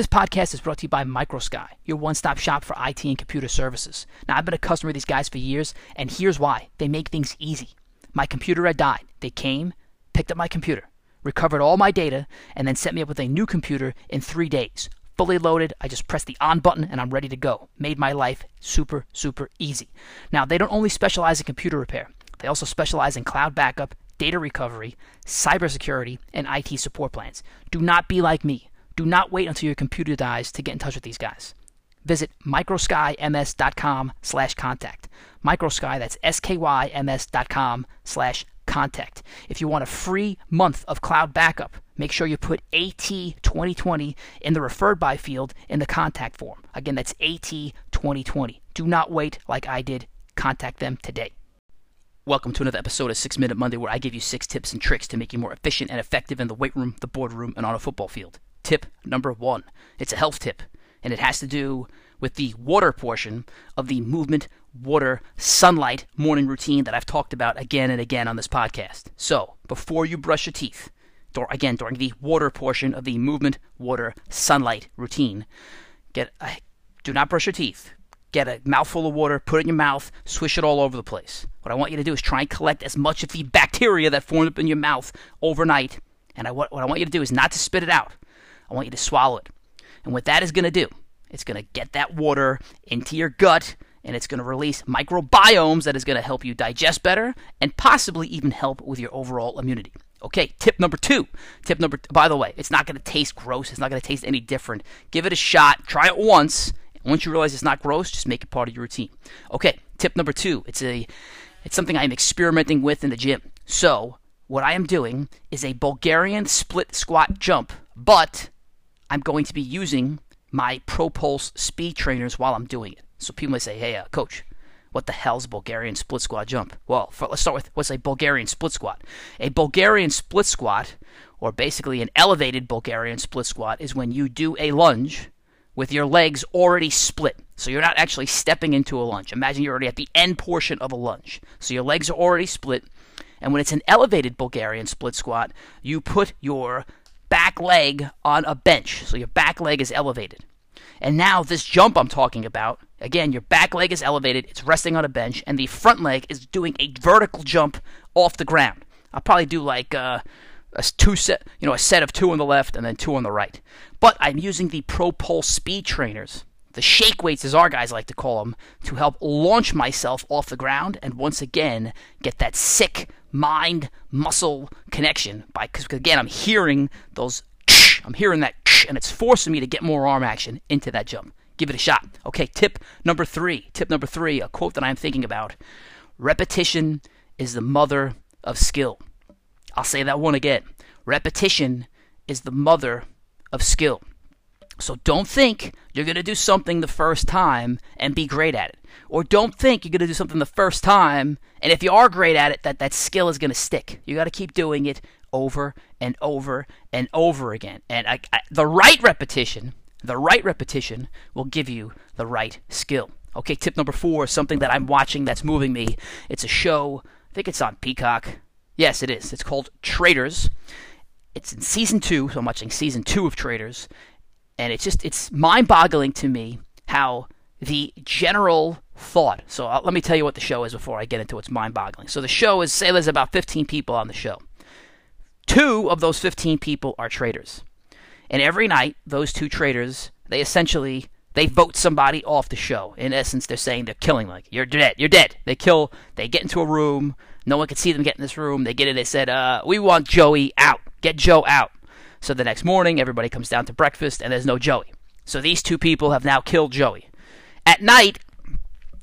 This podcast is brought to you by MicroSky, your one stop shop for IT and computer services. Now, I've been a customer of these guys for years, and here's why they make things easy. My computer had died. They came, picked up my computer, recovered all my data, and then set me up with a new computer in three days. Fully loaded, I just press the on button and I'm ready to go. Made my life super, super easy. Now, they don't only specialize in computer repair, they also specialize in cloud backup, data recovery, cybersecurity, and IT support plans. Do not be like me. Do not wait until your computer dies to get in touch with these guys. Visit microskyms.com slash contact. Microsky, that's S-K-Y-M-S dot com slash contact. If you want a free month of cloud backup, make sure you put AT2020 in the referred by field in the contact form. Again, that's AT2020. Do not wait like I did. Contact them today. Welcome to another episode of 6 Minute Monday where I give you six tips and tricks to make you more efficient and effective in the weight room, the boardroom, and on a football field. Tip number one. It's a health tip, and it has to do with the water portion of the movement, water, sunlight morning routine that I've talked about again and again on this podcast. So, before you brush your teeth, or again, during the water portion of the movement, water, sunlight routine, get a, do not brush your teeth. Get a mouthful of water, put it in your mouth, swish it all over the place. What I want you to do is try and collect as much of the bacteria that formed up in your mouth overnight. And I, what, what I want you to do is not to spit it out. I want you to swallow it. And what that is going to do, it's going to get that water into your gut and it's going to release microbiomes that is going to help you digest better and possibly even help with your overall immunity. Okay, tip number two. Tip number, by the way, it's not going to taste gross. It's not going to taste any different. Give it a shot. Try it once. Once you realize it's not gross, just make it part of your routine. Okay, tip number two. It's a, it's something I am experimenting with in the gym. So what I am doing is a Bulgarian split squat jump, but I'm going to be using my ProPulse speed trainers while I'm doing it. So people may say, hey, uh, coach, what the hell's Bulgarian split squat jump? Well, for, let's start with what's a Bulgarian split squat. A Bulgarian split squat, or basically an elevated Bulgarian split squat, is when you do a lunge with your legs already split. So you're not actually stepping into a lunge. Imagine you're already at the end portion of a lunge. So your legs are already split. And when it's an elevated Bulgarian split squat, you put your back leg on a bench. So your back leg is elevated. And now this jump I'm talking about, again, your back leg is elevated, it's resting on a bench, and the front leg is doing a vertical jump off the ground. I'll probably do like uh, a two set, you know, a set of two on the left and then two on the right. But I'm using the ProPulse speed trainers, the shake weights as our guys like to call them, to help launch myself off the ground and once again get that sick mind muscle connection. Because again, I'm hearing those, I'm hearing that, and it's forcing me to get more arm action into that jump. Give it a shot. Okay, tip number three. Tip number three, a quote that I'm thinking about. Repetition is the mother of skill. I'll say that one again. Repetition is the mother of skill. So don't think you're going to do something the first time and be great at it. Or don't think you're going to do something the first time and if you are great at it that that skill is going to stick. You got to keep doing it over and over and over again. And I, I, the right repetition, the right repetition will give you the right skill. Okay, tip number 4, is something that I'm watching that's moving me. It's a show, I think it's on Peacock. Yes, it is. It's called Traitors. It's in season two, so I'm watching season two of Traitors, and it's just it's mind-boggling to me how the general thought. So uh, let me tell you what the show is before I get into what's mind-boggling. So the show is say there's about 15 people on the show. Two of those 15 people are traitors, and every night those two traitors they essentially they vote somebody off the show. In essence, they're saying they're killing like you're dead, you're dead. They kill. They get into a room. No one can see them get in this room. They get in. They said, uh, "We want Joey out. Get Joe out." So the next morning, everybody comes down to breakfast, and there's no Joey. So these two people have now killed Joey. At night,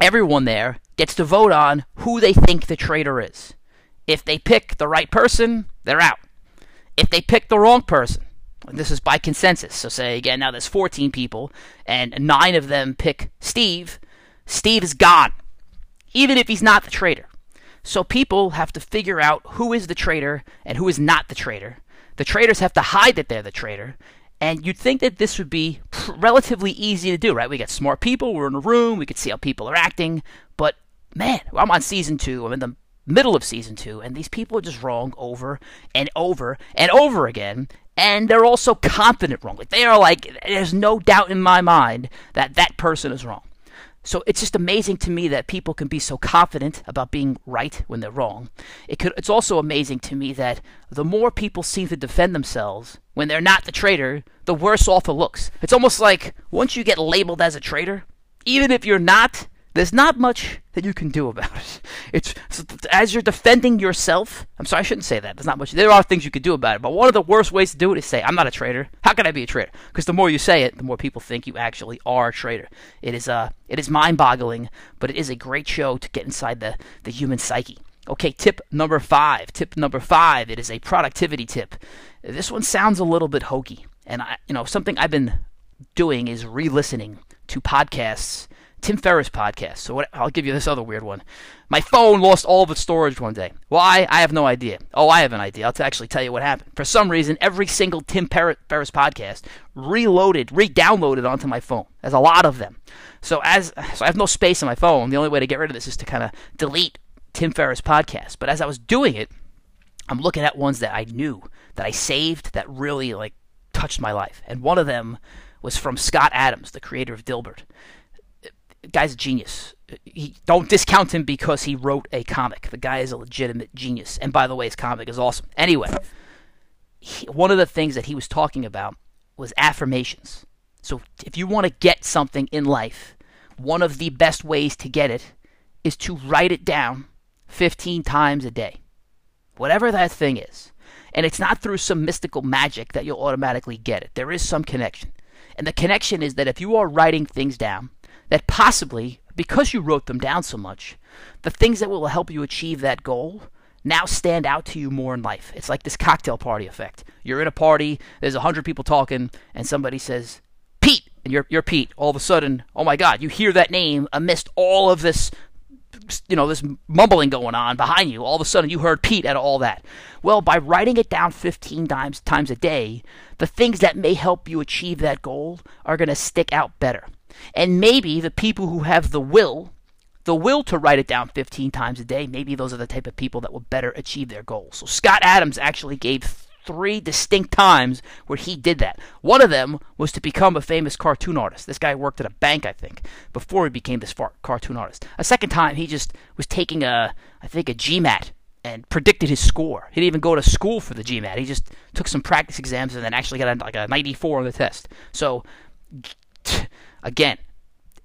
everyone there gets to vote on who they think the traitor is. If they pick the right person, they're out. If they pick the wrong person, and this is by consensus. So say again, now there's 14 people, and nine of them pick Steve. Steve is gone, even if he's not the traitor. So people have to figure out who is the traitor and who is not the traitor. The traitors have to hide that they're the traitor. And you'd think that this would be relatively easy to do, right? We got smart people, we're in a room, we could see how people are acting. But man, I'm on season two, I'm in the middle of season two, and these people are just wrong over and over and over again. and they're also confident wrong. Like they are like, there's no doubt in my mind that that person is wrong. So it's just amazing to me that people can be so confident about being right when they're wrong. It could, it's also amazing to me that the more people seem to defend themselves when they're not the traitor, the worse off it looks. It's almost like once you get labeled as a traitor, even if you're not, there's not much that you can do about it. It's as you're defending yourself. I'm sorry, I shouldn't say that. There's not much. There are things you could do about it, but one of the worst ways to do it is say, "I'm not a traitor." How can I be a traitor? Because the more you say it, the more people think you actually are a traitor. It is uh, it is mind-boggling, but it is a great show to get inside the the human psyche. Okay, tip number five. Tip number five. It is a productivity tip. This one sounds a little bit hokey, and I, you know, something I've been doing is re-listening to podcasts Tim Ferriss podcast. So what, I'll give you this other weird one. My phone lost all of its storage one day. Why? I have no idea. Oh, I have an idea. I'll actually tell you what happened. For some reason, every single Tim Ferriss podcast reloaded, re-downloaded onto my phone. There's a lot of them. So as so I have no space on my phone. The only way to get rid of this is to kind of delete Tim Ferriss podcast. But as I was doing it, I'm looking at ones that I knew that I saved that really like touched my life. And one of them was from Scott Adams, the creator of Dilbert guy's a genius. He, don't discount him because he wrote a comic. The guy is a legitimate genius. And by the way, his comic is awesome. Anyway, he, one of the things that he was talking about was affirmations. So if you want to get something in life, one of the best ways to get it is to write it down 15 times a day. Whatever that thing is. And it's not through some mystical magic that you'll automatically get it. There is some connection. And the connection is that if you are writing things down that possibly, because you wrote them down so much, the things that will help you achieve that goal now stand out to you more in life. It's like this cocktail party effect. You're in a party, there's a hundred people talking, and somebody says, Pete, and you're, you're Pete. All of a sudden, oh my God, you hear that name amidst all of this you know this mumbling going on behind you all of a sudden you heard pete of all that well by writing it down 15 times times a day the things that may help you achieve that goal are going to stick out better and maybe the people who have the will, the will to write it down 15 times a day, maybe those are the type of people that will better achieve their goals. So Scott Adams actually gave three distinct times where he did that. One of them was to become a famous cartoon artist. This guy worked at a bank, I think, before he became this cartoon artist. A second time, he just was taking a, I think, a GMAT and predicted his score. He didn't even go to school for the GMAT. He just took some practice exams and then actually got a, like a 94 on the test. So Again,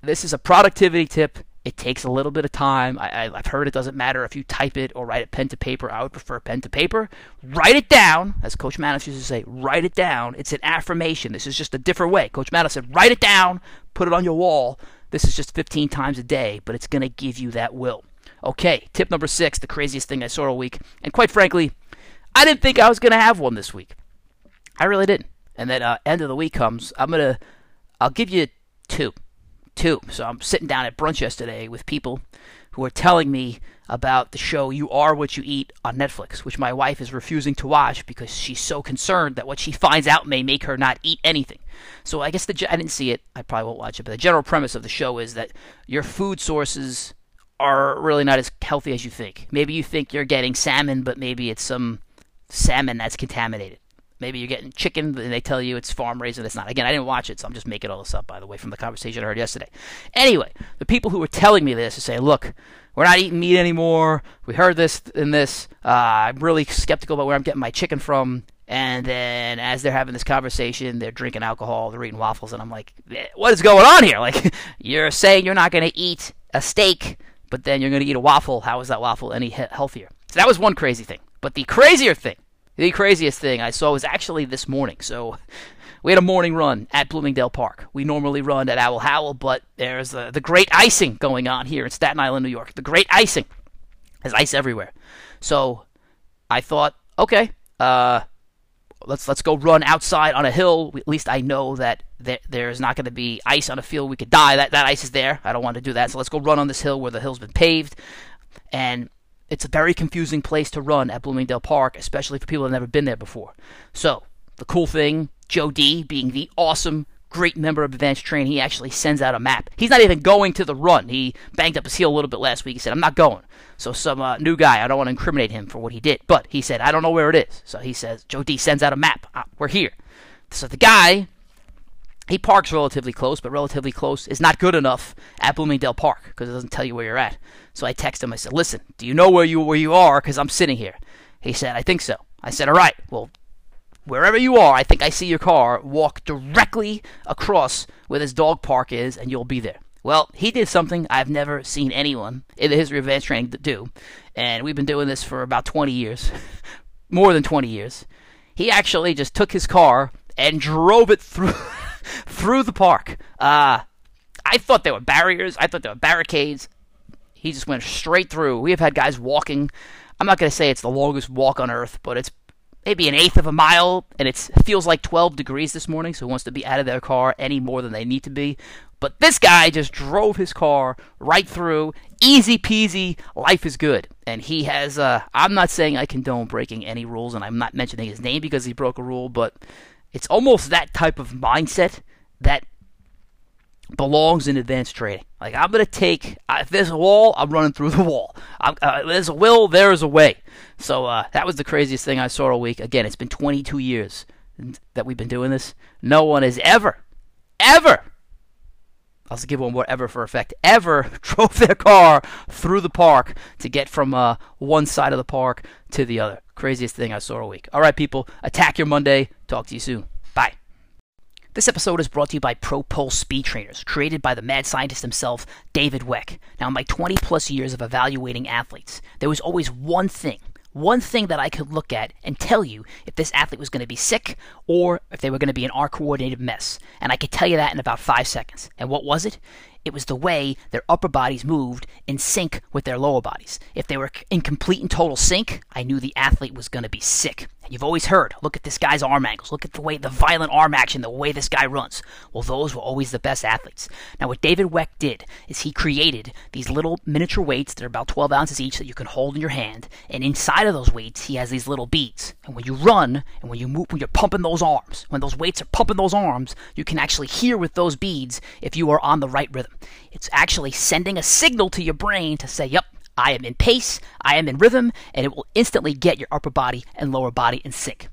this is a productivity tip. It takes a little bit of time. I, have heard it doesn't matter if you type it or write it pen to paper. I would prefer pen to paper. Write it down, as Coach Manos used to say. Write it down. It's an affirmation. This is just a different way. Coach Manos said, write it down, put it on your wall. This is just 15 times a day, but it's going to give you that will. Okay, tip number six, the craziest thing I saw all week. And quite frankly, I didn't think I was going to have one this week. I really didn't. And then uh, end of the week comes. I'm going to, I'll give you two. Two. So I'm sitting down at brunch yesterday with people who are telling me about the show You Are What You Eat on Netflix, which my wife is refusing to watch because she's so concerned that what she finds out may make her not eat anything. So I guess the I didn't see it. I probably won't watch it, but the general premise of the show is that your food sources are really not as healthy as you think. Maybe you think you're getting salmon, but maybe it's some salmon that's contaminated. Maybe you're getting chicken and they tell you it's farm raised and it's not. Again, I didn't watch it, so I'm just making all this up, by the way, from the conversation I heard yesterday. Anyway, the people who were telling me this are saying, look, we're not eating meat anymore. We heard this and this. Uh, I'm really skeptical about where I'm getting my chicken from. And then as they're having this conversation, they're drinking alcohol, they're eating waffles, and I'm like, eh, what is going on here? Like, you're saying you're not going to eat a steak, but then you're going to eat a waffle. How is that waffle any he- healthier? So that was one crazy thing. But the crazier thing the craziest thing I saw was actually this morning. So we had a morning run at Bloomingdale Park. We normally run at Owl Howl, but there's the, the great icing going on here in Staten Island, New York. The great icing. There's ice everywhere. So I thought, okay, uh, let's let's go run outside on a hill. At least I know that there, there's not going to be ice on a field. We could die. That that ice is there. I don't want to do that. So let's go run on this hill where the hill's been paved. And it's a very confusing place to run at Bloomingdale Park, especially for people that have never been there before. So, the cool thing, Joe D being the awesome great member of advanced Train, he actually sends out a map. He's not even going to the run. He banged up his heel a little bit last week. He said, I'm not going. So some uh, new guy, I don't want to incriminate him for what he did, but he said, I don't know where it is. So he says, Joe D sends out a map. Uh, we're here. So the guy, he parks relatively close, but relatively close is not good enough at Bloomingdale Park because it doesn't tell you where you're at. So I text him. I said, "Listen, do you know where you where you are? Because I'm sitting here." He said, "I think so." I said, "All right. Well, wherever you are, I think I see your car. Walk directly across where this dog park is, and you'll be there." Well, he did something I've never seen anyone in the history of advanced training do, and we've been doing this for about 20 years, more than 20 years. He actually just took his car and drove it through through the park. Uh, I thought there were barriers. I thought there were barricades. He just went straight through. We have had guys walking. I'm not going to say it's the longest walk on earth, but it's maybe an eighth of a mile, and it feels like 12 degrees this morning, so he wants to be out of their car any more than they need to be. But this guy just drove his car right through, easy peasy, life is good. And he has, uh, I'm not saying I condone breaking any rules, and I'm not mentioning his name because he broke a rule, but it's almost that type of mindset that belongs in advanced training. Like I'm gonna take if there's a wall, I'm running through the wall. Uh, there's a will, there is a way. So uh, that was the craziest thing I saw all week. Again, it's been 22 years that we've been doing this. No one has ever, ever. I'll give one more ever for effect. Ever drove their car through the park to get from uh, one side of the park to the other. Craziest thing I saw all week. All right, people, attack your Monday. Talk to you soon. Bye. This episode is brought to you by ProPulse Speed Trainers, created by the mad scientist himself, David Weck. Now, in my 20 plus years of evaluating athletes, there was always one thing one thing that I could look at and tell you if this athlete was going to be sick or if they were going to be an R coordinated mess. And I could tell you that in about five seconds. And what was it? It was the way their upper bodies moved in sync with their lower bodies. If they were in complete and total sync, I knew the athlete was going to be sick. You've always heard, look at this guy's arm angles, look at the way the violent arm action, the way this guy runs. Well, those were always the best athletes. Now, what David Weck did is he created these little miniature weights that are about 12 ounces each that you can hold in your hand, and inside of those weights, he has these little beads. And when you run and when you move, when you're pumping those arms, when those weights are pumping those arms, you can actually hear with those beads if you are on the right rhythm. It's actually sending a signal to your brain to say, yep, I am in pace, I am in rhythm, and it will instantly get your upper body and lower body in sync.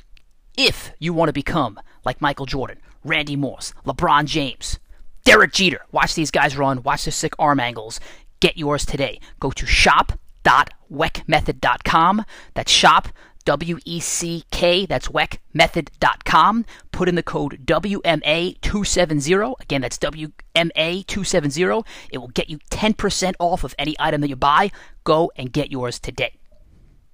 If you want to become like Michael Jordan, Randy Moss, LeBron James, Derek Jeter, watch these guys run, watch their sick arm angles, get yours today. Go to shop.weckmethod.com. That's shop W E C K, that's weckmethod.com. Put in the code WMA270. Again, that's WMA270. It will get you 10% off of any item that you buy. Go and get yours today.